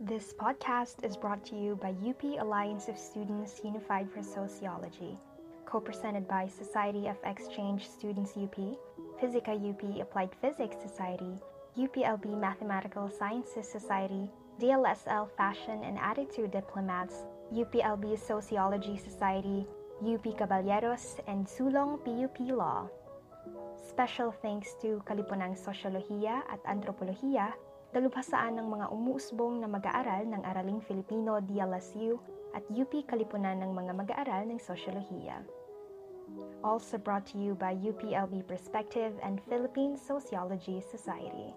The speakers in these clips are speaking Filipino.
This podcast is brought to you by UP Alliance of Students Unified for Sociology, co presented by Society of Exchange Students UP, Physica UP Applied Physics Society, UPLB Mathematical Sciences Society, DLSL Fashion and Attitude Diplomats, UPLB Sociology Society, UP Caballeros, and Sulong PUP Law. Special thanks to Kalipunang Sosyolohiya at Antropolohiya dalubhasaan ng mga umuusbong na mag-aaral ng Araling Filipino DLSU at UP Kalipunan ng mga mag-aaral ng Sosyolohiya. Also brought to you by UPLB Perspective and Philippine Sociology Society.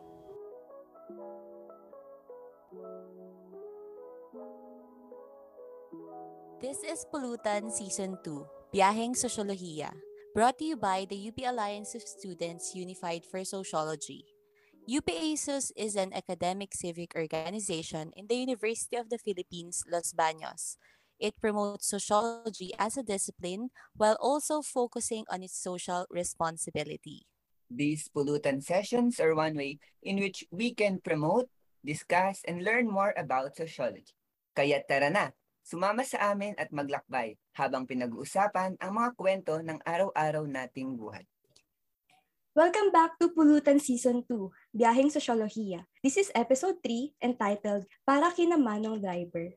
This is Pulutan Season 2, Biyaheng Sosyolohiya, brought to you by the UP Alliance of Students Unified for Sociology. UPASUS is an academic civic organization in the University of the Philippines, Los Baños. It promotes sociology as a discipline while also focusing on its social responsibility. These pollutant sessions are one way in which we can promote, discuss, and learn more about sociology. Kaya tara na, sumama sa amin at maglakbay habang pinag-uusapan ang mga kwento ng araw-araw nating buhay. Welcome back to Pulutan Season 2, Biyaheng Sosyolohiya. This is episode 3 entitled Para Kina Manong Driver.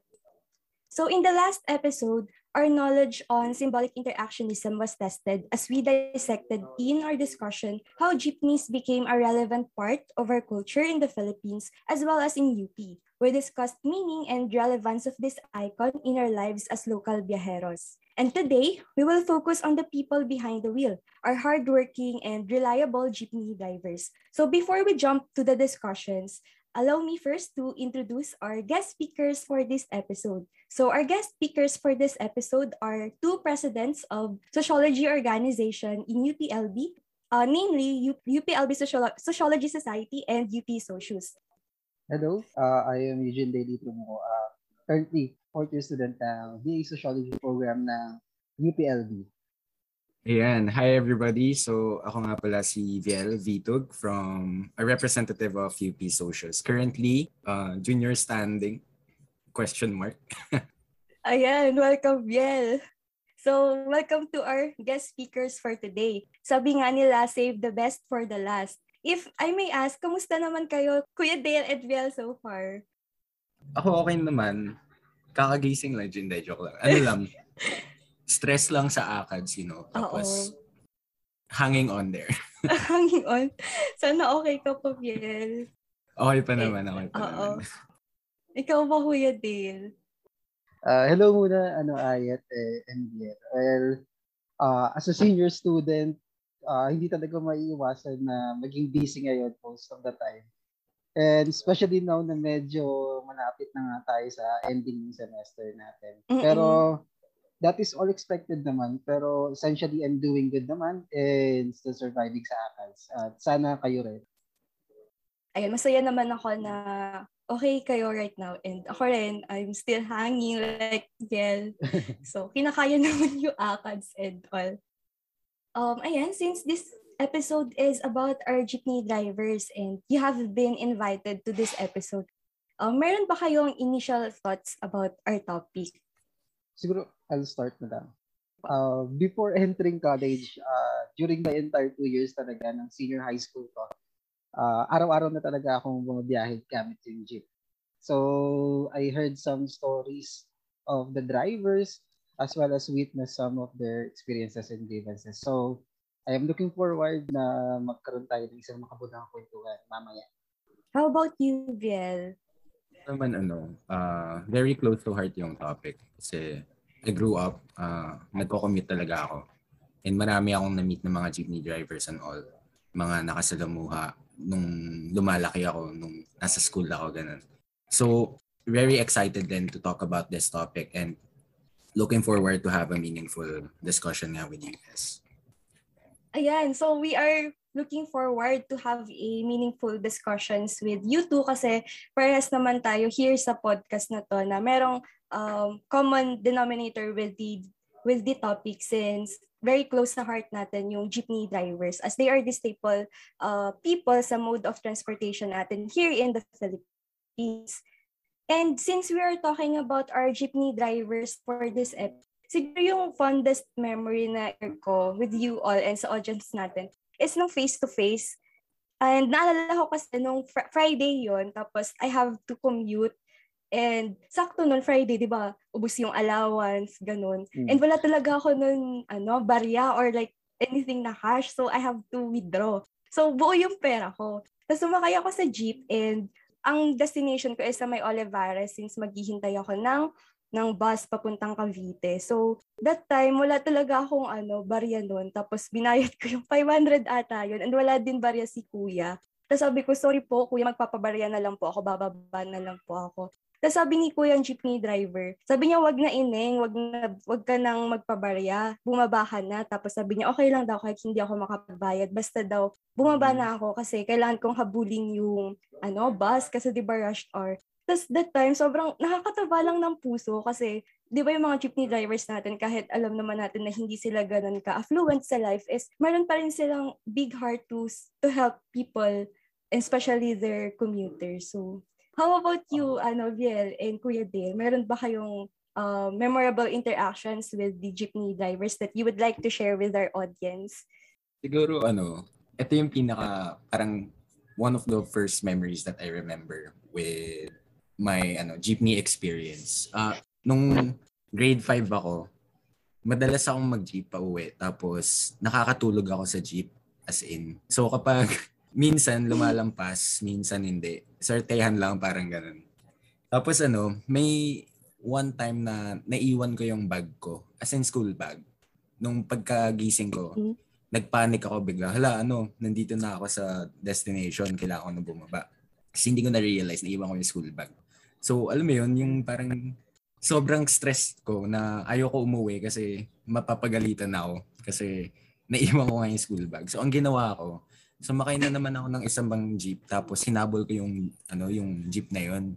So in the last episode, our knowledge on symbolic interactionism was tested as we dissected in our discussion how jeepneys became a relevant part of our culture in the Philippines as well as in UP. We discussed meaning and relevance of this icon in our lives as local viajeros. And today, we will focus on the people behind the wheel, our hardworking and reliable jeepney drivers. So before we jump to the discussions, allow me first to introduce our guest speakers for this episode. So our guest speakers for this episode are two presidents of sociology organization in UPLB, uh, namely UPLB Sociolo- Sociology Society and UP Socius. Hello, uh, I am Eugene Daly Trumo, uh, currently fourth year student ng BA Sociology program ng UPLB. Ayan. Hi, everybody. So, ako nga pala si Viel Vitug from a representative of UP Socials. Currently, uh, junior standing, question mark. Ayan, welcome, Viel. So, welcome to our guest speakers for today. Sabi nga nila, save the best for the last. If I may ask, kamusta naman kayo, Kuya Dale at Viel so far? Ako okay naman kakagising lang, Jinday, joke lang. Ano lang, stress lang sa ACADS, you know. Tapos, Oo. hanging on there. hanging on. Sana okay ka pa, Biel. Okay pa naman, okay pa Oo. naman. Ikaw ba, Kuya Dale? Uh, hello muna, ano, Ayat eh, and Biel. Well, uh, as a senior student, uh, hindi talaga maiiwasan na maging busy ngayon most of the time. And especially now na medyo malapit na nga tayo sa ending ng semester natin. Mm-mm. Pero that is all expected naman. Pero essentially, I'm doing good naman and still surviving sa ACALS. At sana kayo rin. Ayun, masaya naman ako na okay kayo right now. And ako rin, I'm still hanging like gel. so, kinakaya naman yung ACADS and all. Um, ayan, since this episode is about our jeepney drivers and you have been invited to this episode. Um, meron ba kayong initial thoughts about our topic? Siguro, I'll start na lang. Uh, before entering college, uh, during the entire two years talaga ng senior high school ko, uh, araw-araw na talaga akong bumabiyahe gamit yung jeep. So, I heard some stories of the drivers as well as witness some of their experiences and grievances. So, I am looking forward na magkaroon tayo ng isang makabutang kwentuhan mamaya. How about you, Viel? Naman ano, uh, very close to heart yung topic. Kasi I grew up, uh, nagko-commute talaga ako. And marami akong na-meet ng mga jeepney drivers and all. Mga nakasalamuha nung lumalaki ako, nung nasa school ako, ganun. So, very excited then to talk about this topic and looking forward to have a meaningful discussion nga with you guys. Ayan, so we are looking forward to have a meaningful discussions with you two kasi parehas naman tayo here sa podcast na to na merong um, common denominator with the with the topic since very close sa heart natin yung jeepney drivers as they are the staple uh, people sa mode of transportation natin here in the Philippines. And since we are talking about our jeepney drivers for this episode, siguro yung fondest memory na ko with you all and sa audience natin is nung face-to-face. And naalala ko kasi nung fr- Friday yon tapos I have to commute And sakto noon Friday, 'di ba? Ubos yung allowance, ganun. Mm. And wala talaga ako noon ano, barya or like anything na cash. So I have to withdraw. So buo yung pera ko. Tapos sumakay ako sa jeep and ang destination ko is sa may Olivares since maghihintay ako ng ng bus papuntang Cavite. So, that time, wala talaga akong ano, barya noon. Tapos, binayad ko yung 500 ata yun. And wala din barya si kuya. Tapos sabi ko, sorry po, kuya, magpapabarya na lang po ako, bababa na lang po ako. Tapos sabi ni kuya yung jeepney driver, sabi niya, wag na ineng, wag, na, wag ka nang magpabarya, bumaba ka na. Tapos sabi niya, okay lang daw kahit hindi ako makapagbayad, basta daw, bumaba na ako kasi kailangan kong habulin yung ano, bus kasi di ba rush hour. Tapos that time, sobrang nakakataba lang ng puso kasi di ba yung mga jeepney drivers natin, kahit alam naman natin na hindi sila ganun ka-affluent sa life, is meron pa rin silang big heart to, to help people, especially their commuters. So, How about you, ano, Viel and Kuya Dale? Meron ba kayong uh, memorable interactions with the jeepney drivers that you would like to share with our audience? Siguro, ano, ito yung pinaka, parang one of the first memories that I remember with my ano jeepney experience. Uh, nung grade 5 ako, madalas akong mag-jeep pa uwi. Tapos, nakakatulog ako sa jeep as in. So, kapag minsan lumalampas, minsan hindi. Sortehan lang parang ganun. Tapos ano, may one time na naiwan ko yung bag ko, as in school bag. Nung pagkagising ko, mm-hmm. nagpanic ako bigla. Hala, ano, nandito na ako sa destination, kailangan ko na bumaba. Kasi hindi ko na-realize na iwan ko yung school bag. So, alam mo yun, yung parang sobrang stress ko na ayoko umuwi kasi mapapagalitan na ako kasi naiwan ko nga yung school bag. So, ang ginawa ko, sumakay na naman ako ng isang bang jeep tapos hinabol ko yung ano yung jeep na yon.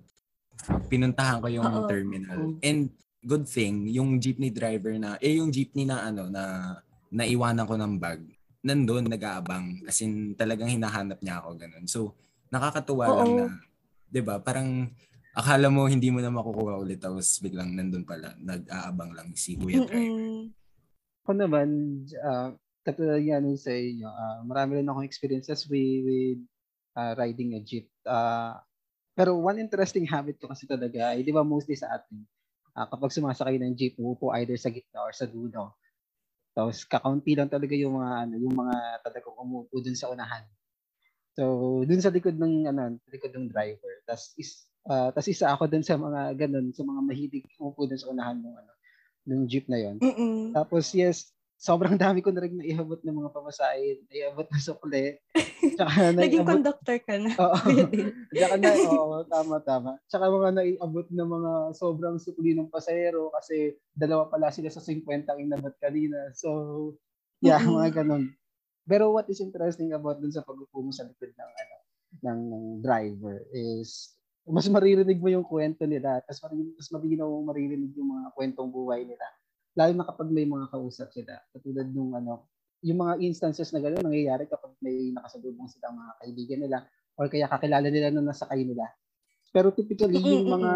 Pinuntahan ko yung Uh-oh. terminal. And good thing, yung jeepney driver na eh yung jeepney na ano na naiwanan ko ng bag, nandoon nag-aabang as in talagang hinahanap niya ako ganun. So nakakatuwa Uh-oh. lang na 'di ba? Parang akala mo hindi mo na makukuha ulit tapos biglang nandun pala nag-aabang lang si Kuya Driver. Ako naman, uh, katulad nga nung sa inyo, uh, marami rin akong experiences with, with uh, riding a jeep. Uh, pero one interesting habit ko kasi talaga, ay, di ba mostly sa atin, uh, kapag sumasakay ng jeep, uupo either sa gitna or sa dulo. Tapos kakaunti lang talaga yung mga ano, yung mga talagang umupo dun sa unahan. So, dun sa likod ng ano, likod ng driver. Tapos is uh, tas isa ako dun sa mga ganun, sa mga mahilig umupo dun sa unahan ng ano, ng jeep na yon. Tapos yes, sobrang dami ko na rin naiabot ng mga pamasahe, naiabot na sukle. Tsaka Naging naiabot, conductor ka na. Oo. Tsaka na, oo, tama, tama. Tsaka mga naiabot na mga sobrang sukli ng pasahero kasi dalawa pala sila sa 50 ang inabot kanina. So, yeah, mm-hmm. mga ganun. Pero what is interesting about dun sa pag mo sa likod ng, ano, ng, ng driver is mas maririnig mo yung kwento nila tapos mas malinaw mo maririnig yung mga kwentong buhay nila lalo na kapag may mga kausap sila. Katulad nung ano, yung mga instances na gano'n nangyayari kapag may nakasalubong silang mga kaibigan nila or kaya kakilala nila nung nasakay nila. Pero typically yung mga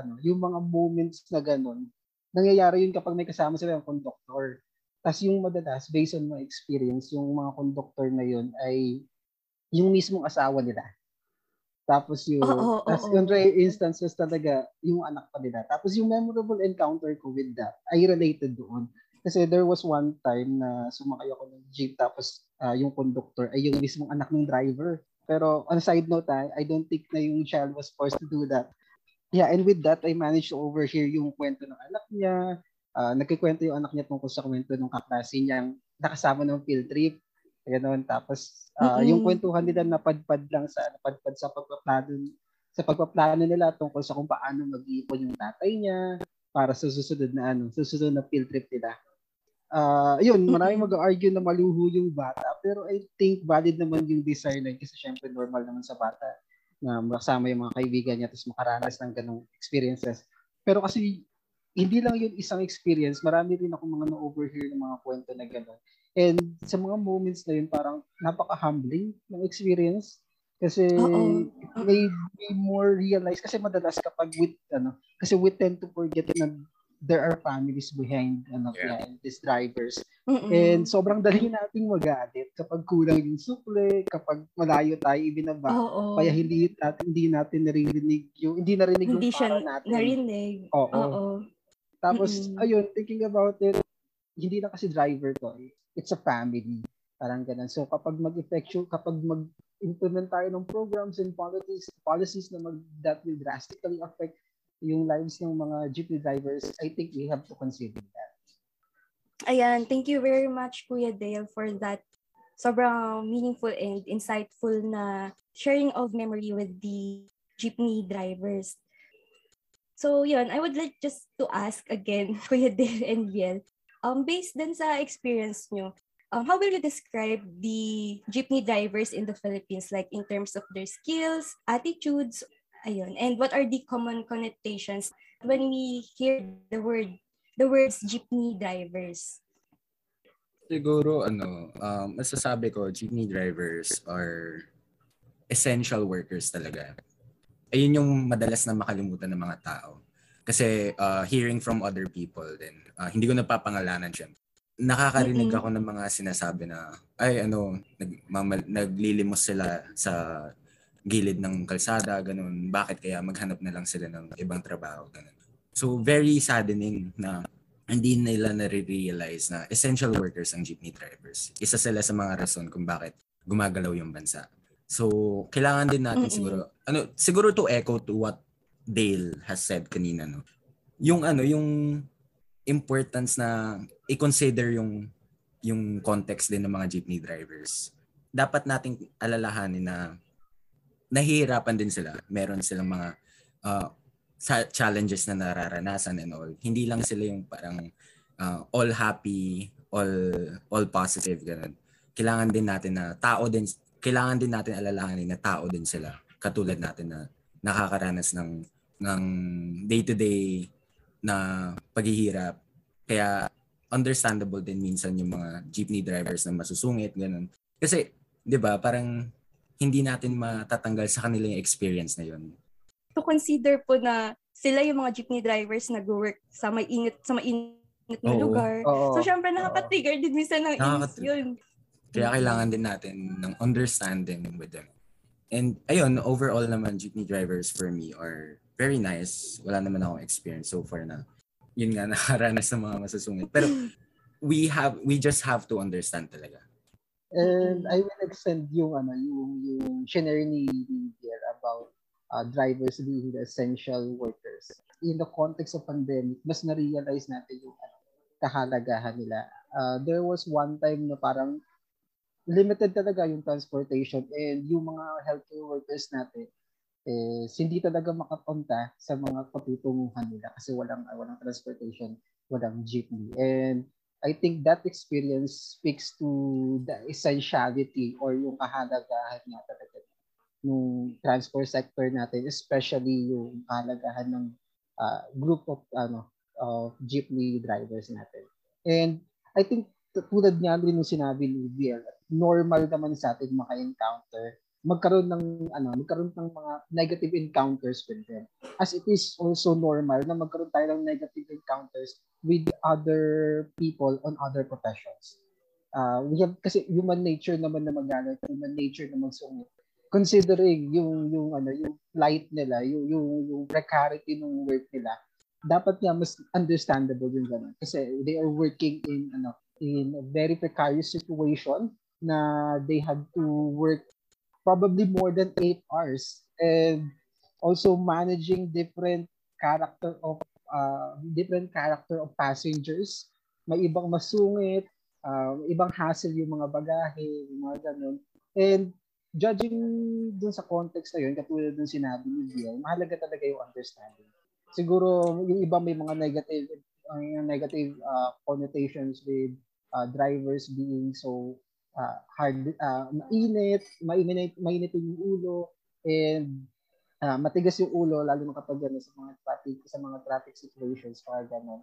ano, yung mga moments na gano'n, nangyayari yun kapag may kasama sila yung conductor. Tapos yung madalas, based on my experience, yung mga conductor na yun ay yung mismong asawa nila. Tapos yung, oh, oh, tapos oh, yung rare instances talaga, yung anak pa nila. Tapos yung memorable encounter ko with that, I related doon. Kasi there was one time na sumakay ako ng jeep tapos uh, yung conductor ay yung mismong anak ng driver. Pero on a side note, ah, I don't think na yung child was forced to do that. Yeah, and with that, I managed to overhear yung kwento ng anak niya. Uh, nagkikwento yung anak niya tungkol sa kwento ng kaklase niyang nakasama ng field trip. Ganon. Tapos, uh, mm-hmm. yung kwentuhan nila napadpad lang sa, napadpad sa pagpaplano, sa pagpaplano nila tungkol sa kung paano mag-iipon yung tatay niya para sa susunod na ano, susunod na field trip nila. Uh, yun, marami mag-argue na maluho yung bata, pero I think valid naman yung desire na kasi syempre normal naman sa bata na makasama yung mga kaibigan niya tapos makaranas ng ganong experiences. Pero kasi hindi lang yun isang experience, marami rin ako mga na-overhear ng mga kwento na gano'n And sa mga moments na yun, parang napaka-humbling ng experience. Kasi Oo. may, may more realize kasi madalas kapag with ano kasi we tend to forget na there are families behind ano Yeah. behind these drivers Mm-mm. and sobrang dali nating magalit kapag kulang yung suple kapag malayo tayo ibinaba Oo. kaya hindi natin hindi natin naririnig yung hindi narinig hindi yung siya para natin narinig. Oo. Oo. Tapos, Mm-mm. ayun, thinking about it, hindi na kasi driver to. eh. It's a family. Parang ganun. So, kapag mag-effectual, kapag mag-implement tayo ng programs and policies, policies na mag, that will drastically affect yung lives ng mga jeepney drivers, I think we have to consider that. Ayan, thank you very much Kuya Dale for that sobrang meaningful and insightful na sharing of memory with the jeepney drivers. So yun, I would like just to ask again, Kuya Dale and Biel, um, based din sa experience nyo, um, how will you describe the jeepney drivers in the Philippines, like in terms of their skills, attitudes, ayun, and what are the common connotations when we hear the word the words jeepney drivers? Siguro, ano, um, masasabi ko, jeepney drivers are essential workers talaga. Ayun yung madalas na makalimutan ng mga tao. Kasi uh, hearing from other people din, uh, hindi ko napapangalanan siya. Nakakarinig ako ng mga sinasabi na, ay ano, nag, mamal, naglilimos sila sa gilid ng kalsada, ganun. Bakit kaya maghanap na lang sila ng ibang trabaho, ganun. So, very saddening na hindi nila nare-realize na essential workers ang jeepney drivers. Isa sila sa mga rason kung bakit gumagalaw yung bansa. So, kailangan din natin siguro, ano, siguro to echo to what Dale has said kanina, no? Yung ano, yung importance na i-consider yung yung context din ng mga jeepney drivers. Dapat nating alalahanin na nahihirapan din sila. Meron silang mga uh, challenges na nararanasan and all. Hindi lang sila yung parang uh, all happy, all all positive ganun. Kailangan din natin na tao din kailangan din natin alalahanin na tao din sila. Katulad natin na nakakaranas ng ng day-to-day na paghihirap. Kaya understandable din minsan yung mga jeepney drivers na masusungit ganun. Kasi 'di ba, parang hindi natin matatanggal sa kanila yung experience na yun to consider po na sila yung mga jeepney drivers nag-work sa may init sa may init na Oo. lugar. Oo. So syempre nakaka-trigger din minsan ng inis Nakaka-trigger. yun. Kaya kailangan din natin ng understanding with them. And ayun, overall naman, jeepney drivers for me are very nice. Wala naman akong experience so far na yun nga, nakaranas ng mga masusungit. Pero we have, we just have to understand talaga. And I will extend yung ano yung yung scenario ni Pierre about uh, drivers being the essential workers. In the context of pandemic, mas na-realize natin yung ano, kahalagahan nila. Uh, there was one time na parang limited talaga yung transportation and yung mga healthcare workers natin is hindi talaga makapunta sa mga patutunguhan nila kasi walang walang transportation, walang jeepney. And I think that experience speaks to the essentiality or yung kahalagahan niya talaga ng transport sector natin, especially yung kahalagahan ng uh, group of ano of jeepney drivers natin. And I think tulad nga rin ng sinabi ni Biel, normal naman sa atin maka-encounter magkaroon ng ano, magkaroon ng mga negative encounters with them. As it is also normal na magkaroon tayo ng negative encounters with other people on other professions. Uh, we have kasi human nature naman na magalit, human nature na magsungit. Considering yung yung ano, yung plight nila, yung yung, yung precarity ng work nila, dapat nga mas understandable yung ganun kasi they are working in ano in a very precarious situation na they had to work probably more than eight hours. And also managing different character of uh, different character of passengers. May ibang masungit uh, ibang hassle yung mga bagahe yung mga ganun. And judging dun sa context na yun katulad ng sinabi ni Biel mahalaga talaga yung understanding. Siguro yung iba may mga negative uh, negative uh, connotations with uh, drivers being so uh, hard uh, mainit, mainit, mainit yung ulo and uh, matigas yung ulo lalo na kapag ano, sa mga traffic sa mga traffic situations para ganun.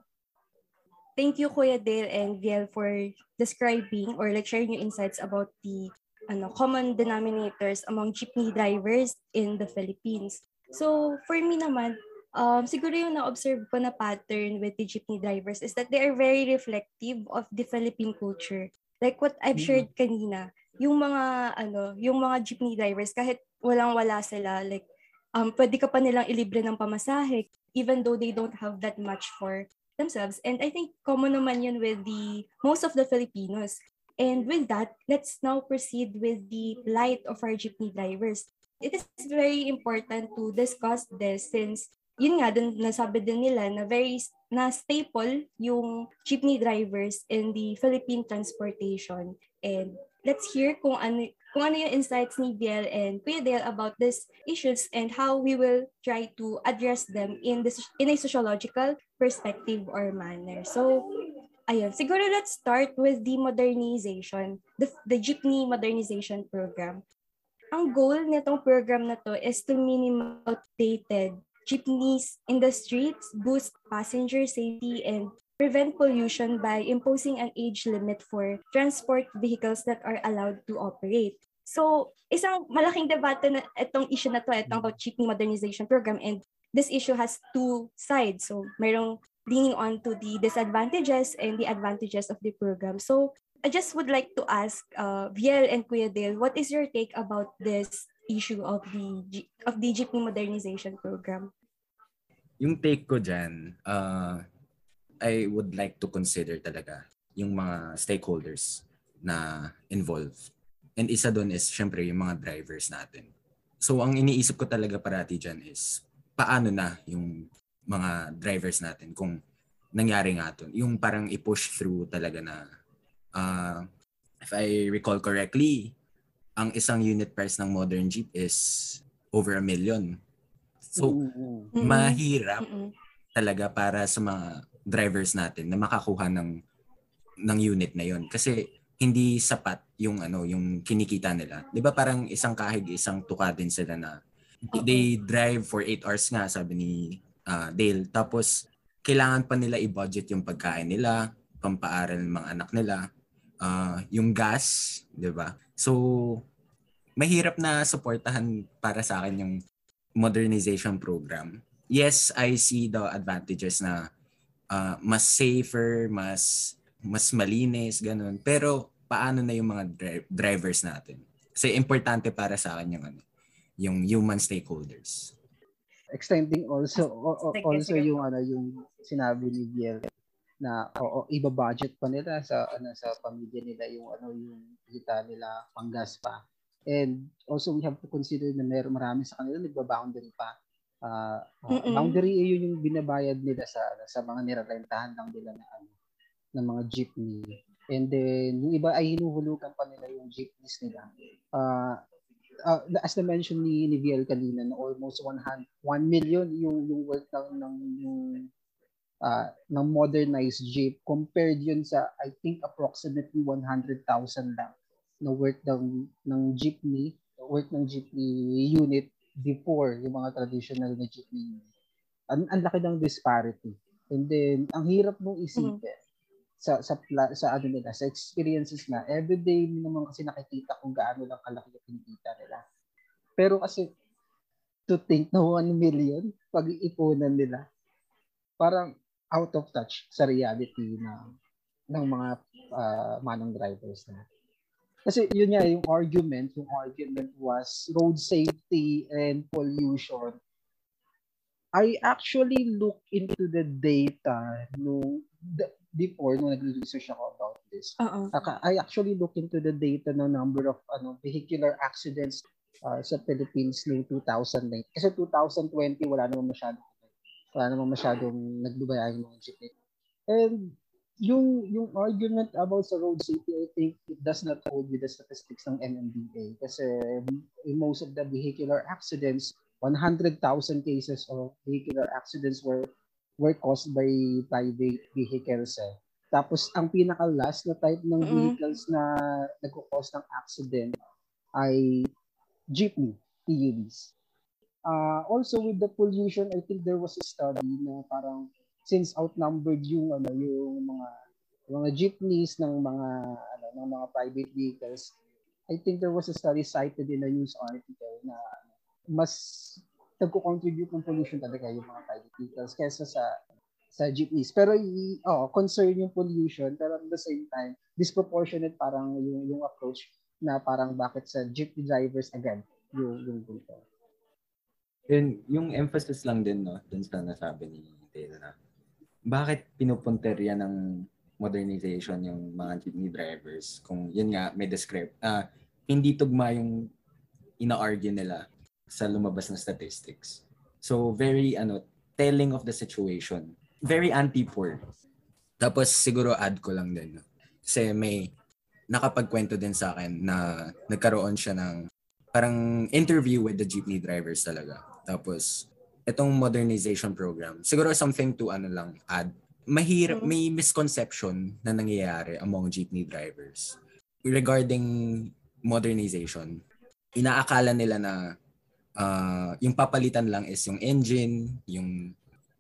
Thank you Kuya Dale and Viel for describing or like sharing your insights about the ano common denominators among jeepney drivers in the Philippines. So for me naman, um, siguro yung na-observe ko na pattern with the jeepney drivers is that they are very reflective of the Philippine culture. Like what I've shared kanina, yung mga ano, yung mga jeepney drivers kahit walang-wala sila, like um, pwede ka pa nilang ilibre ng pamasahe even though they don't have that much for themselves. And I think common naman yun with the most of the Filipinos. And with that, let's now proceed with the plight of our jeepney drivers. It is very important to discuss this since yun nga, dun, nasabi din nila na very na staple yung jeepney drivers in the Philippine transportation. And let's hear kung ano, kung ano yung insights ni Biel and Kuya Dale about these issues and how we will try to address them in, this, in a sociological perspective or manner. So, ayun, siguro let's start with the modernization, the, the jeepney modernization program. Ang goal nitong program na to is to minimize outdated jeepneys in the streets, boost passenger safety, and prevent pollution by imposing an age limit for transport vehicles that are allowed to operate. So, isang malaking debate na itong issue na to, itong jeepney modernization program, and this issue has two sides. So, mayroong leaning on to the disadvantages and the advantages of the program. So I just would like to ask uh, Viel and Kuya Dale, what is your take about this issue of the G- of the modernization program? Yung take ko dyan, uh, I would like to consider talaga yung mga stakeholders na involved. And isa doon is syempre yung mga drivers natin. So ang iniisip ko talaga parati dyan is paano na yung mga drivers natin kung nangyari nga to. Yung parang i-push through talaga na uh, if I recall correctly, ang isang unit price ng modern Jeep is over a million. So, mm-hmm. mahirap mm-hmm. talaga para sa mga drivers natin na makakuha ng ng unit na yon kasi hindi sapat yung ano yung kinikita nila. 'Di ba parang isang kahig isang tuka din sila na they drive for 8 hours nga sabi ni uh, Dale. Tapos, kailangan pa nila i-budget yung pagkain nila, pampaaral ng mga anak nila, uh, yung gas, di ba? So, mahirap na suportahan para sa akin yung modernization program. Yes, I see the advantages na uh, mas safer, mas mas malinis, ganun. Pero paano na yung mga dri- drivers natin? Kasi importante para sa akin yung ano, yung human stakeholders extending also o, sige, also yung ano yung sinabi ni Biel na oo iba-budget pa nila sa ano sa pamilya nila yung ano yung kita nila panggas pa. And also we have to consider na meron marami sa kanila nagba-boundary pa. Uh, uh, boundary yun yung binabayad nila sa ano, sa mga nirarentahan lang nila na ano ng mga jeepney. And then yung iba ay hinuhulugan pa nila yung jeepneys nila. Uh, uh, as na mention ni, ni VL kanina na almost 100 1 million yung yung worth ng ng yung uh, ng modernized Jeep compared yun sa I think approximately 100,000 lang na worth ng ng jeepney worth ng jeepney unit before yung mga traditional na jeepney. Ang, ang laki ng disparity. And then ang hirap mong isipin mm-hmm sa sa sa ano nila, sa experiences na everyday mo naman kasi nakikita kung gaano lang kalaki yung kinikita nila. Pero kasi to think na 1 million pag-iipunan nila parang out of touch sa reality na ng mga uh, manong drivers na. Kasi yun nga yung argument, yung argument was road safety and pollution. I actually look into the data no the, before nung nag-research ako about this, uh-uh. I actually look into the data ng number of ano vehicular accidents uh, sa Philippines noong 2009. Kasi 2020 wala naman masyado wala naman masyadong nagdubayaan ng mga jeepney. And yung yung argument about sa road safety, I think it does not hold with the statistics ng MMDA kasi in most of the vehicular accidents, 100,000 cases of vehicular accidents were were caused by private vehicles eh. Tapos ang pinaka last na type ng vehicles mm-hmm. na nagko-cause ng accident ay jeepney, PUVs. Uh, also with the pollution, I think there was a study na parang since outnumbered yung ano yung mga mga jeepneys ng mga ano ng mga private vehicles I think there was a study cited in a news article na mas nagko-contribute ng pollution talaga yung mga private vehicles kaysa sa sa jeepneys. Pero oh, concern yung pollution pero at the same time disproportionate parang yung yung approach na parang bakit sa jeepney drivers agad yung yung punto. And yung emphasis lang din no dun sa nasabi ni Taylor na bakit pinupunterya ng modernization yung mga jeepney drivers kung yun nga may describe uh, hindi tugma yung ina-argue nila sa lumabas na statistics. So very ano telling of the situation. Very anti-poor. Tapos siguro add ko lang din. Kasi may nakapagkwento din sa akin na nagkaroon siya ng parang interview with the jeepney drivers talaga. Tapos itong modernization program, siguro something to ano lang add mahirap mm-hmm. may misconception na nangyayari among jeepney drivers regarding modernization. Inaakala nila na uh, yung papalitan lang is yung engine, yung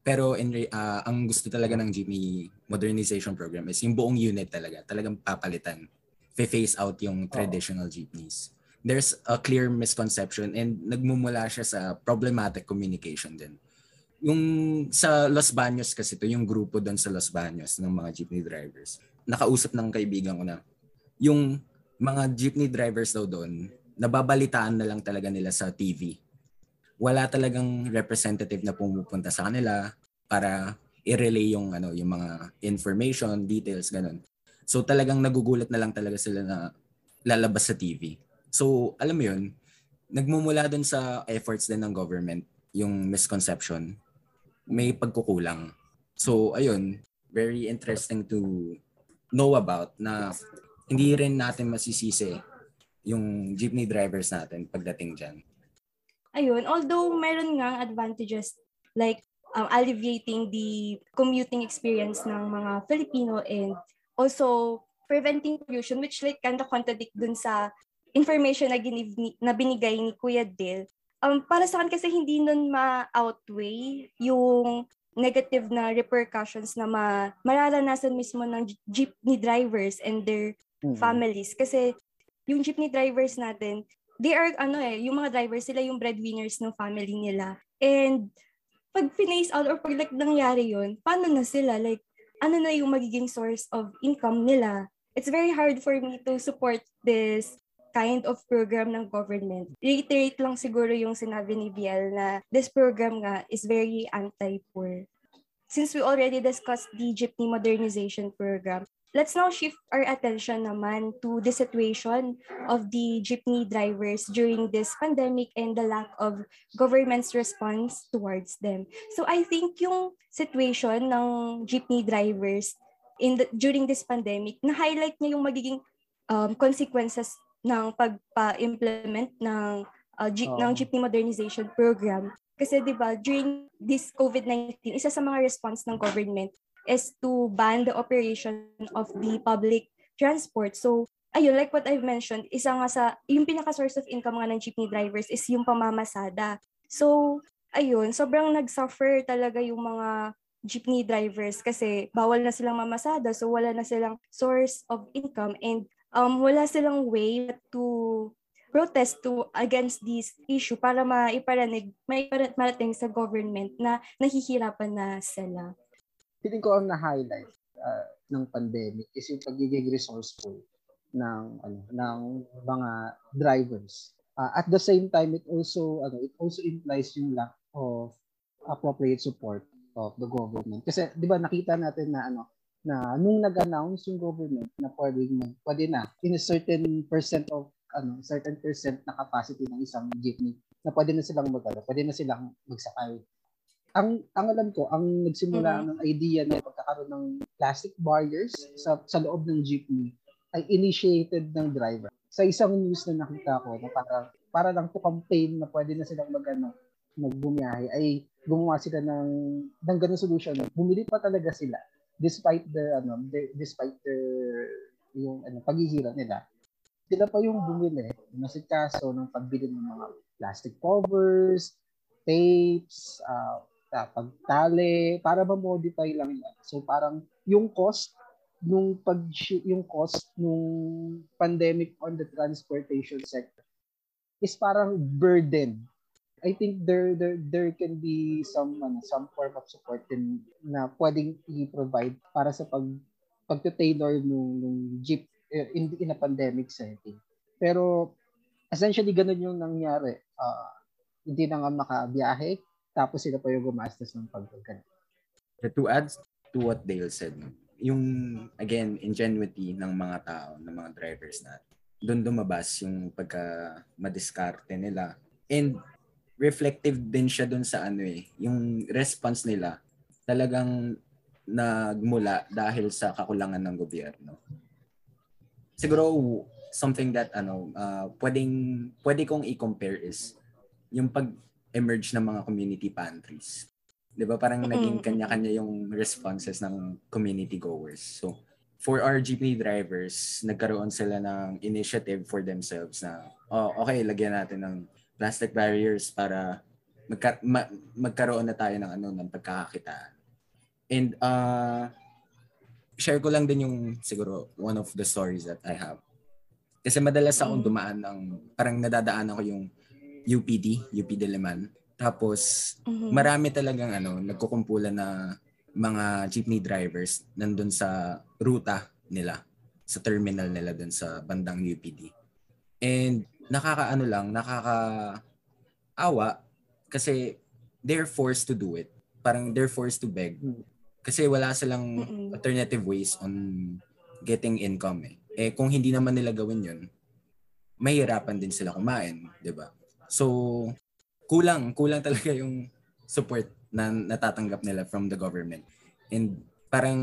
pero in uh, ang gusto talaga ng jeepney modernization program is yung buong unit talaga, talagang papalitan. Face out yung traditional oh. jeepneys. There's a clear misconception and nagmumula siya sa problematic communication din yung sa Los Baños kasi to yung grupo doon sa Los Baños ng mga jeepney drivers. Nakausap ng kaibigan ko na yung mga jeepney drivers daw doon, nababalitaan na lang talaga nila sa TV. Wala talagang representative na pumupunta sa kanila para i-relay yung ano yung mga information, details ganun. So talagang nagugulat na lang talaga sila na lalabas sa TV. So alam mo yun, nagmumula doon sa efforts din ng government yung misconception may pagkukulang. So, ayun, very interesting to know about na hindi rin natin masisisi yung jeepney drivers natin pagdating dyan. Ayun, although meron nga advantages like um, alleviating the commuting experience ng mga Filipino and also preventing pollution which like kind of contradict dun sa information na, giniv, na binigay ni Kuya Dale um, para sa akin kasi hindi nun ma-outweigh yung negative na repercussions na ma mararanasan mismo ng jeepney drivers and their mm-hmm. families. Kasi yung jeepney drivers natin, they are, ano eh, yung mga drivers, sila yung breadwinners ng family nila. And pag pinace out or pag like nangyari yun, paano na sila? Like, ano na yung magiging source of income nila? It's very hard for me to support this kind of program ng government. Reiterate lang siguro yung sinabi ni Biel na this program nga is very anti-poor. Since we already discussed the jeepney modernization program, let's now shift our attention naman to the situation of the jeepney drivers during this pandemic and the lack of government's response towards them. So I think yung situation ng jeepney drivers in the, during this pandemic, na-highlight niya yung magiging um, consequences ng pagpa-implement ng uh, G- oh. ng jeepney modernization program. Kasi 'di ba, during this COVID-19, isa sa mga response ng government is to ban the operation of the public transport. So, ayun, like what I've mentioned, isa nga sa, yung pinaka-source of income nga ng jeepney drivers is yung pamamasada. So, ayun, sobrang nag-suffer talaga yung mga jeepney drivers kasi bawal na silang mamasada, so wala na silang source of income and um, wala silang way to protest to against this issue para maiparanig, maiparating sa government na nahihirapan na sila. Feeling ko ang na-highlight uh, ng pandemic is yung pagiging resourceful ng ano ng mga drivers. Uh, at the same time it also ano it also implies yung lack of appropriate support of the government. Kasi 'di ba nakita natin na ano na nung nag-announce yung government na pwede, pwede na in a certain percent of ano, certain percent na capacity ng isang jeepney na pwede na silang mag pwede na silang magsakay. Ang ang alam ko, ang nagsimula mm-hmm. ng idea na pagkakaroon ng plastic barriers sa sa loob ng jeepney ay initiated ng driver. Sa isang news na nakita ko na para para lang to campaign na pwede na silang magano magbumiyahe ay gumawa sila ng ng ganung solution. Bumili pa talaga sila despite the ano the, despite the yung ano paghihirap nila sila pa yung bumili nasikaso ng pagbili ng mga plastic covers tapes uh, pagtali para ma-modify lang yan so parang yung cost nung pag yung cost nung pandemic on the transportation sector is parang burden. I think there there there can be some ano, some form of support din na pwedeng i-provide para sa pag pagte-tailor nung, nung jeep eh, in, in a pandemic setting. Pero essentially ganun yung nangyari. Uh, hindi na nga makabiyahe tapos sila pa yung gumastos ng pagkagan. To add to what Dale said, yung again ingenuity ng mga tao, ng mga drivers na doon lumabas yung pagka madiskarte nila. And reflective din siya doon sa ano eh, yung response nila talagang nagmula dahil sa kakulangan ng gobyerno. Siguro something that ano uh, pwedeng pwede kong i-compare is yung pag-emerge ng mga community pantries. 'Di ba? Parang naging kanya-kanya yung responses ng community goers. So for our jeepney drivers, nagkaroon sila ng initiative for themselves na oh, okay, lagyan natin ng plastic barriers para magka- ma- magkaroon na tayo ng ano ng pagkakakitaan. And uh, share ko lang din yung siguro one of the stories that I have. Kasi madalas akong mm. dumaan ng parang nadadaan ako yung UPD, UP Diliman. Tapos mm-hmm. marami talagang ano nagkukumpulan na mga jeepney drivers nandun sa ruta nila, sa terminal nila dun sa bandang UPD. And nakakaano lang, nakakaawa kasi they're forced to do it. Parang they're forced to beg. Mm. Kasi wala silang Mm-mm. alternative ways on getting income eh. Eh kung hindi naman nila gawin 'yun, mahirapan din sila kumain, 'di ba? So kulang, kulang talaga yung support na natatanggap nila from the government. And parang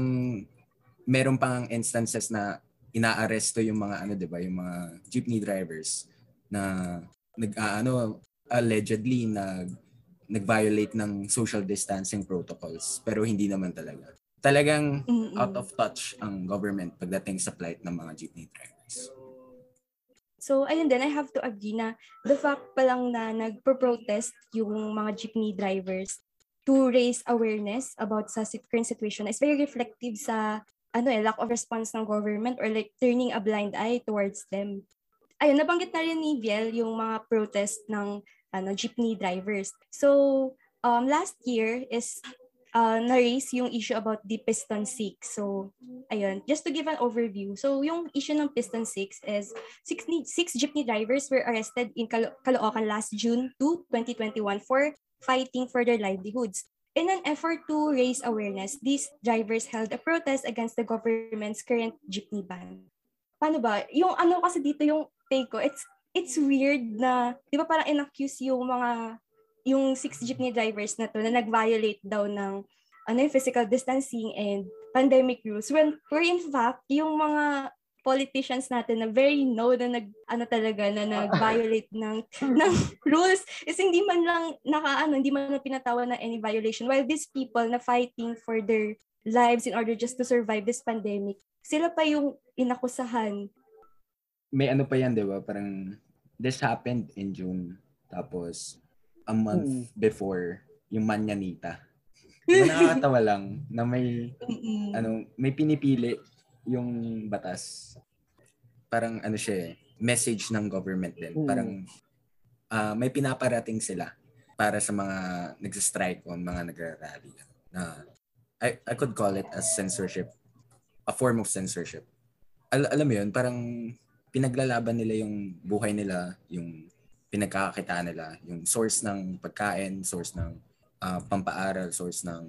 meron pang instances na inaaresto yung mga ano 'di ba, yung mga jeepney drivers na nag-aano allegedly nag nag-violate ng social distancing protocols pero hindi naman talaga. Talagang Mm-mm. out of touch ang government pagdating sa plight ng mga jeepney drivers. So, ayun din, I have to agree na the fact pa lang na nagpo-protest yung mga jeepney drivers to raise awareness about sa current situation is very reflective sa ano eh, lack of response ng government or like turning a blind eye towards them. Ayun, nabanggit na rin ni Viel yung mga protest ng ano, jeepney drivers. So, um, last year is uh, na-raise yung issue about the Piston 6. So, ayun, just to give an overview. So, yung issue ng Piston 6 is six, six jeepney drivers were arrested in Calo- Caloocan last June 2, 2021 for fighting for their livelihoods. In an effort to raise awareness, these drivers held a protest against the government's current jeepney ban. Paano ba? Yung ano kasi dito yung take ko, it's it's weird na, di ba parang inaccuse yung mga, yung six jeepney drivers na to na nag-violate daw ng ano yung physical distancing and pandemic rules. When where in fact yung mga politicians natin na very no na nag ano talaga na nag-violate ng ng rules is hindi man lang naka ano hindi man lang pinatawa na any violation. While these people na fighting for their lives in order just to survive this pandemic sila pa yung inakusahan may ano pa yan, di ba? Parang, this happened in June. Tapos, a month hmm. before, yung Manyanita. Diba nakakatawa lang na may, ano, may pinipili yung batas. Parang ano siya eh, message ng government din. Hmm. Parang, uh, may pinaparating sila para sa mga nagsistrike o mga nagra-rally. Na, I, I could call it as censorship. A form of censorship. Al- alam mo yun, parang pinaglalaban nila yung buhay nila, yung pinagkakakitaan nila, yung source ng pagkain, source ng uh, pampaaral, source ng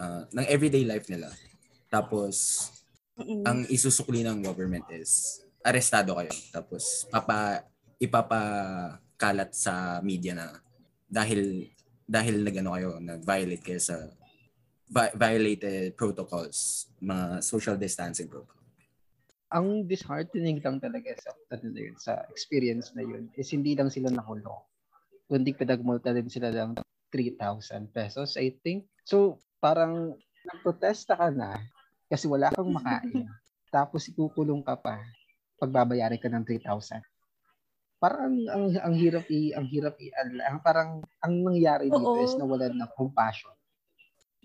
uh, ng everyday life nila. Tapos Mm-mm. ang isusukli ng government is arestado kayo. Tapos papa ipapakalat sa media na dahil dahil nagano kayo, nag-violate kayo sa violated protocols, mga social distancing protocols ang disheartening lang talaga sa ano na yun, sa experience na yun is hindi lang sila nakulong. Kundi pinagmulta din sila ng 3,000 pesos, I think. So, parang protesta ka na kasi wala kang makain. tapos ikukulong ka pa pagbabayaran ka ng 3,000. Parang ang, ang hirap i ang hirap i ang parang ang nangyari dito Oo. is nawalan ng compassion.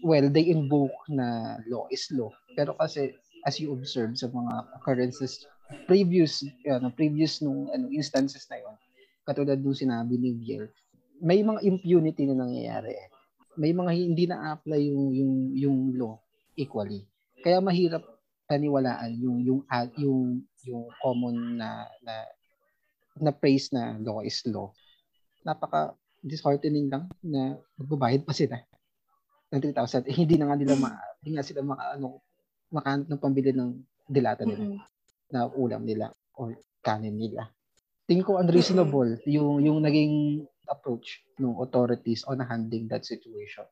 Well, they invoke na law is law. Pero kasi as you observe sa mga occurrences previous ano previous nung ano instances na yon katulad nung sinabi ni Biel may mga impunity na nangyayari. May mga hindi na apply yung yung yung law equally. Kaya mahirap paniwalaan yung yung yung yung common na na na praise na law is law. Napaka disheartening lang na magbabayad pa sila ng 3,000 eh, hindi na nga nila ma, hindi nga sila maka, ano, makahanap ng pambili ng dilata nila mm-hmm. na ulam nila or kanin nila. Tingin ko unreasonable mm-hmm. yung yung naging approach ng authorities on handling that situation.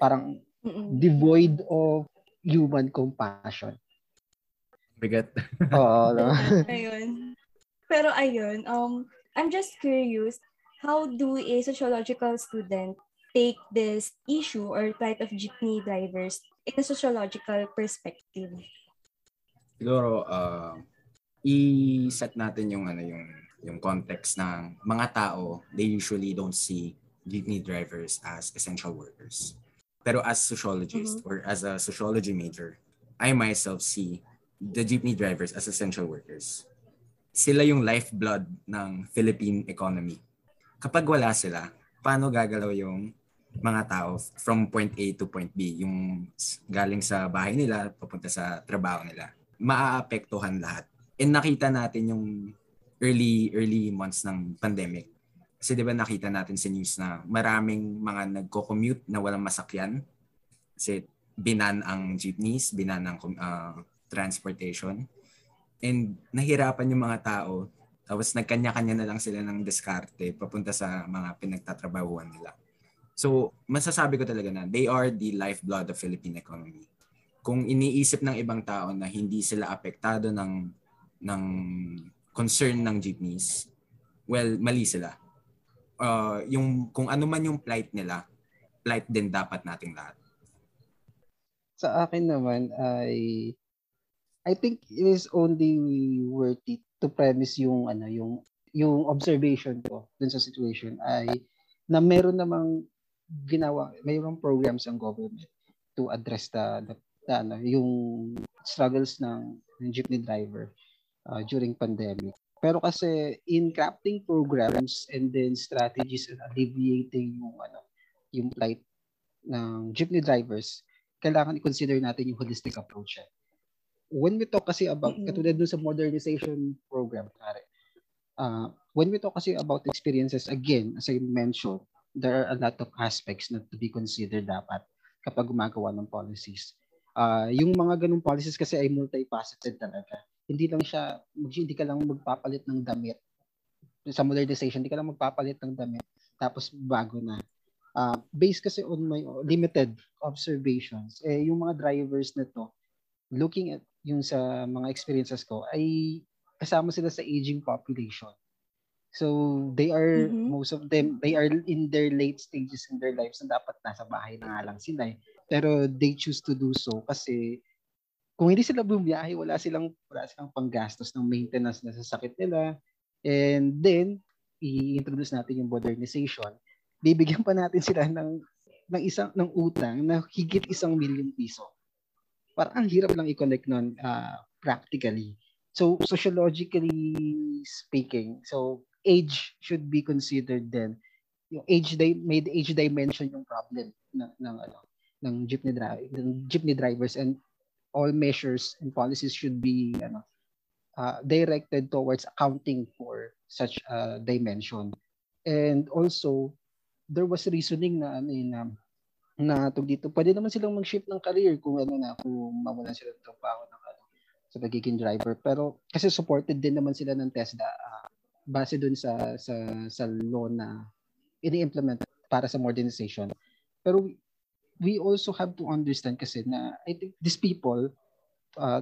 Parang mm-hmm. devoid of human compassion. Bigat. Oo. No? ayun. Pero ayun, um, I'm just curious, how do a sociological student take this issue or plight of jeepney drivers in a sociological perspective? Siguro, uh, i-set natin yung ano yung yung context ng mga tao, they usually don't see jeepney drivers as essential workers. Pero as sociologist mm-hmm. or as a sociology major, I myself see the jeepney drivers as essential workers. Sila yung lifeblood ng Philippine economy. Kapag wala sila, paano gagalaw yung mga tao from point A to point B, yung galing sa bahay nila, papunta sa trabaho nila, maaapektuhan lahat. And nakita natin yung early early months ng pandemic. Kasi 'di ba nakita natin sa news na maraming mga nagko-commute na walang masakyan. Kasi binan ang jeepneys, binan ang uh, transportation. And nahirapan yung mga tao. Tapos nagkanya-kanya na lang sila ng diskarte papunta sa mga pinagtatrabahuan nila. So, masasabi ko talaga na they are the lifeblood of Philippine economy. Kung iniisip ng ibang tao na hindi sila apektado ng ng concern ng jeepneys, well, mali sila. Uh, yung kung ano man yung plight nila, plight din dapat nating lahat. Sa akin naman ay I think it is only worth it to premise yung ano yung yung observation ko dun sa situation ay na meron namang ginawa, mayroong programs ang government to address the, the, the ano, yung struggles ng, ng jeepney driver uh, during pandemic. Pero kasi in crafting programs and then strategies and alleviating yung ano, yung plight ng jeepney drivers, kailangan i-consider natin yung holistic approach. Eh. When we talk kasi about, mm-hmm. katulad dun sa modernization program, pare, uh, when we talk kasi about experiences, again, as I mentioned, there are a lot of aspects na to be considered dapat kapag gumagawa ng policies. Uh, yung mga ganung policies kasi ay multifaceted talaga. Hindi lang siya, hindi ka lang magpapalit ng damit. Sa modernization, hindi ka lang magpapalit ng damit tapos bago na. Uh, based kasi on my limited observations, eh, yung mga drivers na to, looking at yung sa mga experiences ko, ay kasama sila sa aging population. So they are mm-hmm. most of them they are in their late stages in their lives na dapat nasa bahay na nga lang sila. Eh. Pero they choose to do so kasi kung hindi sila bumiyahe, wala silang wala silang panggastos ng maintenance na sa sakit nila. And then i-introduce natin yung modernization. Bibigyan pa natin sila ng ng isang ng utang na higit isang million piso. Parang ang hirap lang i-connect nun uh, practically. So sociologically speaking, so age should be considered then. Yung age day made age dimension yung problem ng ng ano ng jeepney driver ng jeepney drivers and all measures and policies should be ano uh, directed towards accounting for such a dimension. And also there was reasoning na ano na na to dito pwede naman silang mag-shift ng career kung ano na kung mawalan sila ng trabaho ng ano sa pagiging driver pero kasi supported din naman sila ng TESDA uh, base dun sa sa sa law na ini-implement para sa modernization. Pero we also have to understand kasi na I think these people uh,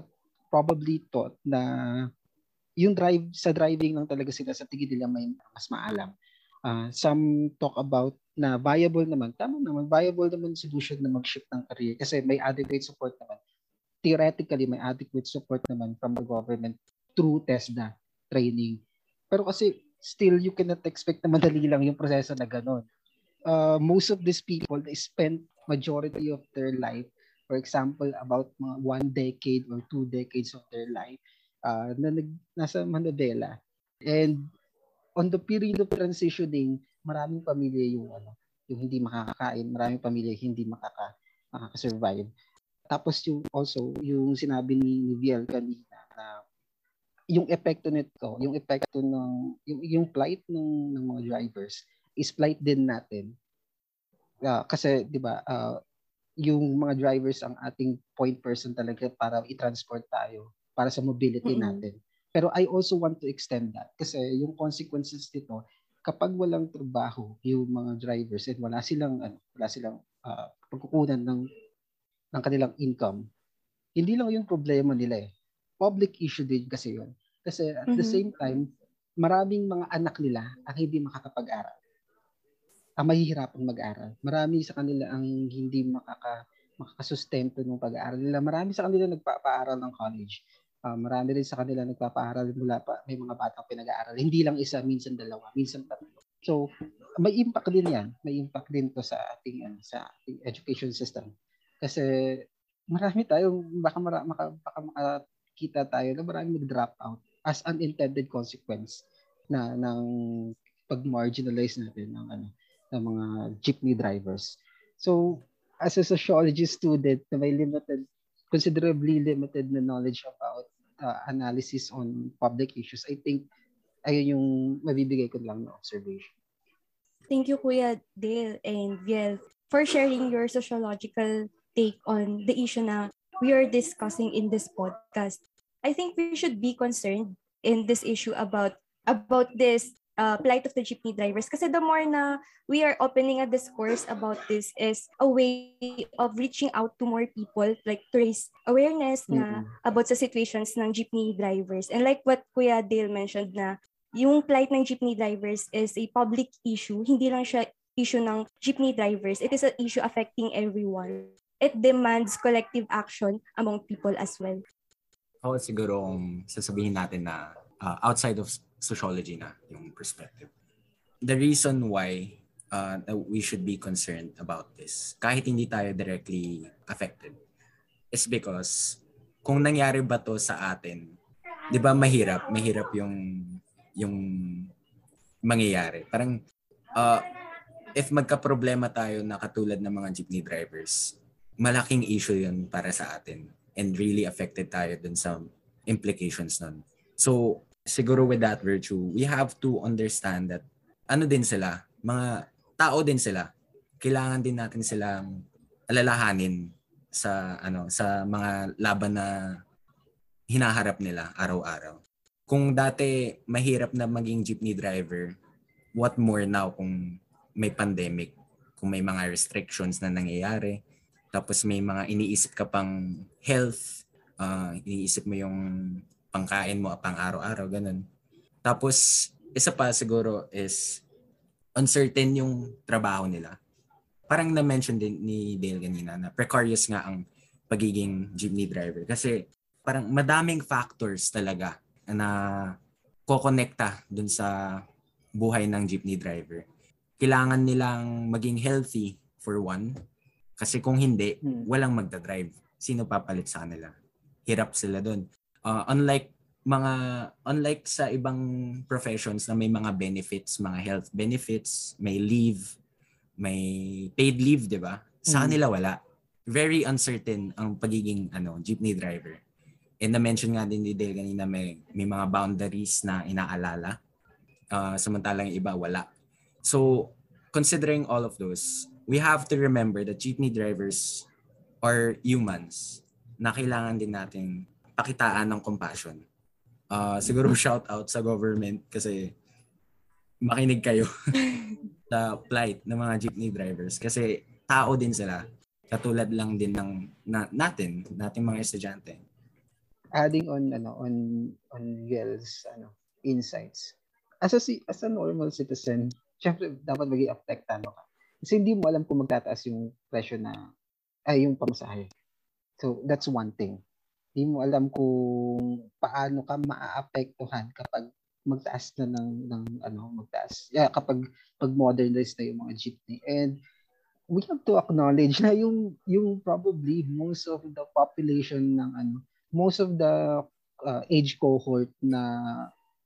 probably thought na yung drive sa driving lang talaga sila sa tingin nila may mas maalam. Uh, some talk about na viable naman. Tama naman, viable naman solution na mag-shift ng career kasi may adequate support naman. Theoretically, may adequate support naman from the government through TESDA training pero kasi still you cannot expect na madali lang yung proseso na ganun. Uh, most of these people they spend majority of their life for example, about mga one decade or two decades of their life uh, na nag, nasa Manila. And on the period of transitioning, maraming pamilya yung ano, yung hindi makakakain, maraming pamilya hindi makaka makaka-survive. Tapos yung also yung sinabi ni, ni kanina na yung epekto nito, yung epekto ng yung, yung plight ng ng mga drivers is plight din natin. Uh, kasi 'di ba, uh, yung mga drivers ang ating point person talaga para i-transport tayo para sa mobility mm-hmm. natin. Pero I also want to extend that kasi yung consequences nito kapag walang trabaho yung mga drivers and wala silang ano, wala silang uh, pagkukunan ng ng kanilang income, hindi lang yung problema nila eh. Public issue din kasi yun. Kasi at mm-hmm. the same time, maraming mga anak nila ang hindi makakapag-aral. Ang mahihirapan mag-aral. Marami sa kanila ang hindi makaka makakasustento ng pag-aaral nila. Marami sa kanila nagpapaaral ng college Uh, marami rin sa kanila nagpapaaral mula pa, may mga batang pinag-aaral. Hindi lang isa, minsan dalawa, minsan tatlo. So, may impact din yan. May impact din to sa ating, ano, sa ating education system. Kasi marami tayo, baka, mara, maka, baka makakita tayo na marami mag-drop out as unintended consequence na ng pag-marginalize natin ng ano ng mga jeepney drivers. So, as a sociology student na may limited considerably limited na knowledge about uh, analysis on public issues, I think ayun yung mabibigay ko lang na observation. Thank you, Kuya Dale and Viel, for sharing your sociological take on the issue na we are discussing in this podcast. I think we should be concerned in this issue about about this uh, plight of the jeepney drivers. Kasi the more na we are opening a discourse about this is a way of reaching out to more people, like to raise awareness na mm-hmm. about sa situations ng jeepney drivers. And like what Kuya Dale mentioned na yung plight ng jeepney drivers is a public issue. Hindi lang siya issue ng jeepney drivers. It is an issue affecting everyone. It demands collective action among people as well. Ako siguro kung sasabihin natin na uh, outside of sociology na yung perspective. The reason why uh, we should be concerned about this, kahit hindi tayo directly affected, is because kung nangyari ba to sa atin, 'di ba mahirap, mahirap yung yung mangyayari. Parang uh, if magka-problema tayo na katulad ng mga jeepney drivers, malaking issue 'yun para sa atin and really affected tayo dun sa implications nun. So, siguro with that virtue, we have to understand that ano din sila, mga tao din sila. Kailangan din natin silang alalahanin sa ano sa mga laban na hinaharap nila araw-araw. Kung dati mahirap na maging jeepney driver, what more now kung may pandemic, kung may mga restrictions na nangyayari, tapos may mga iniisip ka pang health, uh, iniisip mo yung pangkain mo pang araw-araw, ganun. Tapos, isa pa siguro is uncertain yung trabaho nila. Parang na-mention din ni Dale kanina na precarious nga ang pagiging jeepney driver. Kasi parang madaming factors talaga na kokonekta dun sa buhay ng jeepney driver. Kailangan nilang maging healthy for one. Kasi kung hindi, hmm. walang magdadrive. Sino papalit sa kanila? Hirap sila dun uh, unlike mga unlike sa ibang professions na may mga benefits, mga health benefits, may leave, may paid leave, 'di ba? Sa mm. kanila wala. Very uncertain ang pagiging ano, jeepney driver. And na-mention nga din ni Dale kanina may, may mga boundaries na inaalala. Uh, samantalang iba wala. So, considering all of those, we have to remember that jeepney drivers are humans na kailangan din nating pakitaan ng compassion. Uh, siguro shout out sa government kasi makinig kayo sa plight ng mga jeepney drivers kasi tao din sila. Katulad lang din ng na, natin nating mga estudyante. Adding on ano on on Yel's ano insights. As a as a normal citizen syempre dapat maging apektado ka kasi hindi mo alam kung magtataas yung presyo na ay yung pamasahe. So that's one thing. Hindi mo alam kung paano ka maaapektuhan kapag magtaas na ng ng ano magtaas. Yeah, kapag pag modernize na yung mga jeepney. And we have to acknowledge na yung yung probably most of the population ng ano most of the uh, age cohort na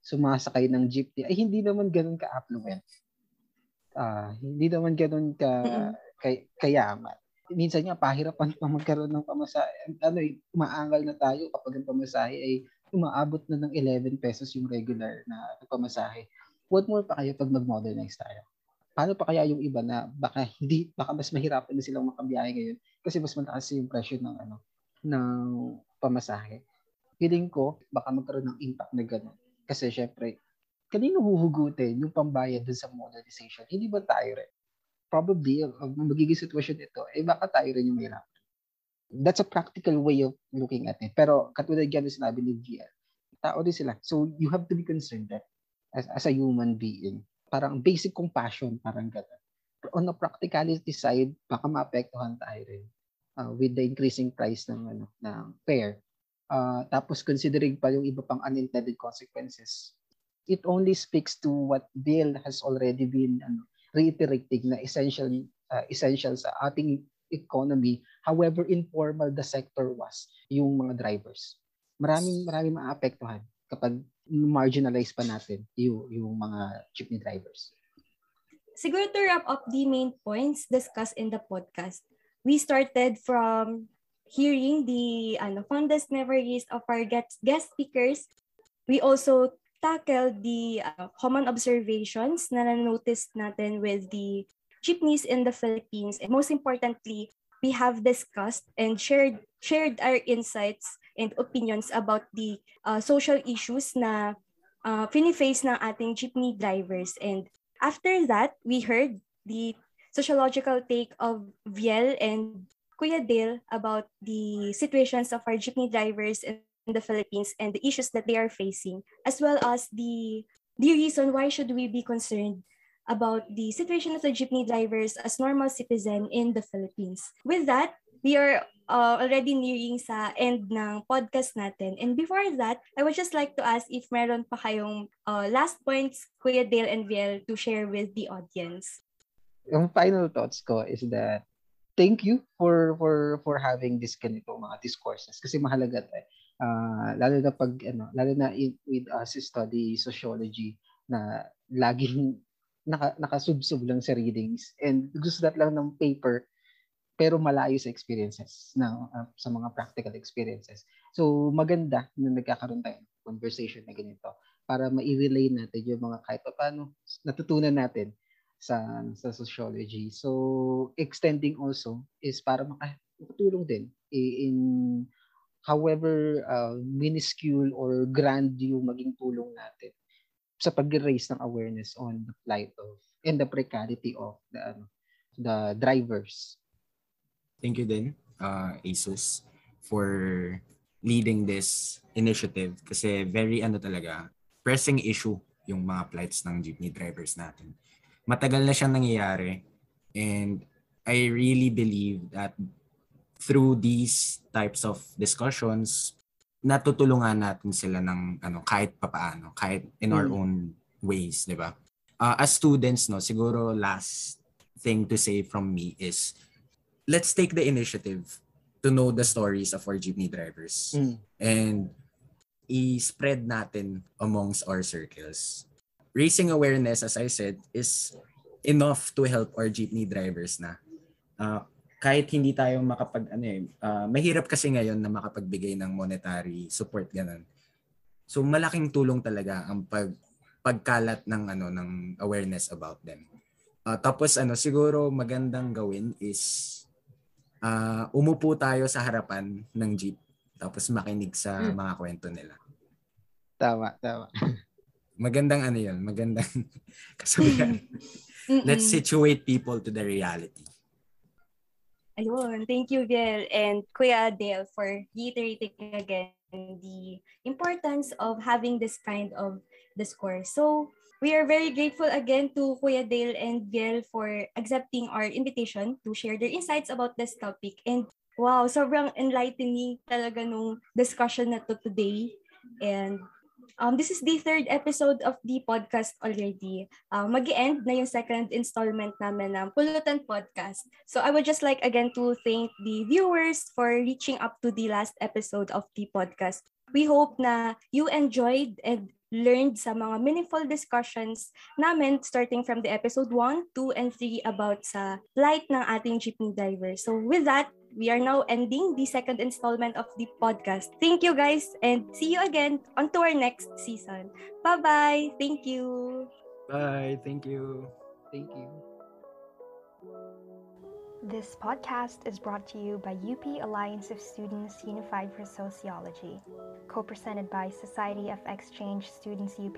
sumasakay ng jeepney ay hindi naman ganoon ka-affluent. Uh, hindi naman ganoon ka kay, kayaman. Minsan nga pahirapan pa magkaroon ng pamasahe. Ano, eh, umaangal na tayo kapag ang pamasahe ay umaabot na ng 11 pesos yung regular na pamasahe. What more pa kayo pag mag-modernize tayo? paano pa kaya yung iba na baka hindi baka mas mahirapan na silang makabiyahe ngayon kasi mas mataas yung presyo ng ano ng pamasahe. Feeling ko baka magkaroon ng impact na gano'n. Kasi syempre, kanino huhugutin yung pambayad dun sa modernization? Hindi ba tayo rin? Probably, ang magiging sitwasyon ito, eh baka tayo rin yung mahirapan. That's a practical way of looking at it. Pero katulad yan na sinabi ni GL, tao din sila. So you have to be concerned that as, as a human being parang basic compassion, parang gano'n. On the practicality side, baka maapektuhan tayo rin uh, with the increasing price ng ano ng fare. Uh, tapos considering pa yung iba pang unintended consequences. It only speaks to what Bill has already been ano, reiterating na essential uh, essential sa ating economy however informal the sector was yung mga drivers maraming maraming maapektuhan kapag marginalize pa natin yung, yung mga jeepney drivers. Siguro to wrap up the main points discussed in the podcast, we started from hearing the ano, fondest memories of our guest, guest speakers. We also tackled the uh, common observations na na-notice natin with the jeepneys in the Philippines. And most importantly, we have discussed and shared shared our insights and opinions about the uh, social issues na uh, fini-face ng ating jeepney drivers. And after that, we heard the sociological take of Viel and Kuya Dale about the situations of our jeepney drivers in the Philippines and the issues that they are facing, as well as the the reason why should we be concerned about the situation of the jeepney drivers as normal citizen in the Philippines. With that, we are uh, already nearing sa end ng podcast natin. And before that, I would just like to ask if meron pa kayong uh, last points, Kuya Dale and Viel, to share with the audience. Yung final thoughts ko is that thank you for for for having this ganito mga discourses kasi mahalaga 'to eh. Uh, lalo na pag ano, lalo na in, with us study sociology na laging naka, nakasubsob lang sa readings and gusto that lang ng paper pero malayo sa experiences na uh, sa mga practical experiences. So maganda na nagkakaroon tayo ng conversation na ganito para mai-relay natin yung mga kahit pa paano natutunan natin sa sa sociology. So extending also is para makatulong din in however uh, minuscule or grand yung maging tulong natin sa pag-raise ng awareness on the plight of and the precarity of the ano, the drivers Thank you din, uh, ASUS, for leading this initiative kasi very ano talaga, pressing issue yung mga plights ng jeepney drivers natin. Matagal na siyang nangyayari and I really believe that through these types of discussions, natutulungan natin sila ng ano kahit papaano, kahit in our mm. own ways, 'di ba? Uh, as students, no, siguro last thing to say from me is let's take the initiative to know the stories of our jeepney drivers mm. and i-spread natin amongst our circles. Raising awareness, as I said, is enough to help our jeepney drivers na. Uh, kahit hindi tayo makapag ano eh, uh, mahirap kasi ngayon na makapagbigay ng monetary support ganun. So malaking tulong talaga ang pag pagkalat ng ano ng awareness about them. Uh, tapos ano siguro magandang gawin is uh, umupo tayo sa harapan ng jeep tapos makinig sa hmm. mga kwento nila. Tama, tama. Magandang ano yun, magandang kasabihan. Let's situate people to the reality. Ayun, thank you, Biel and Kuya Dale for reiterating again the importance of having this kind of discourse. So, We are very grateful again to Kuya Dale and Biel for accepting our invitation to share their insights about this topic. And wow, sobrang enlightening talaga nung discussion na to today. And Um, this is the third episode of the podcast already. Uh, mag-end na yung second installment namin ng Pulutan Podcast. So I would just like again to thank the viewers for reaching up to the last episode of the podcast. We hope na you enjoyed and learned sa mga meaningful discussions namin starting from the episode 1, 2, and 3 about sa flight ng ating jeepney driver. So with that, we are now ending the second installment of the podcast. Thank you guys and see you again on to our next season. Bye-bye. Thank you. Bye. Thank you. Thank you. This podcast is brought to you by UP Alliance of Students Unified for Sociology, co presented by Society of Exchange Students UP,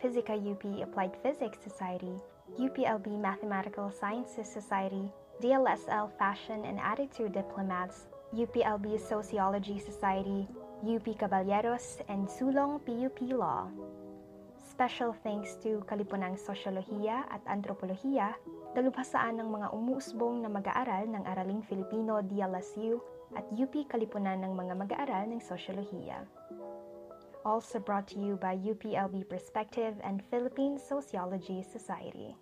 Physica UP Applied Physics Society, UPLB Mathematical Sciences Society, DLSL Fashion and Attitude Diplomats, UPLB Sociology Society, UP Caballeros, and Sulong PUP Law. Special thanks to Kalipunang Sosyolohiya at Antropolohiya, dalubhasaan ng mga umuusbong na mag-aaral ng Araling Filipino DLSU at UP Kalipunan ng mga mag-aaral ng Sosyolohiya. Also brought to you by UPLB Perspective and Philippine Sociology Society.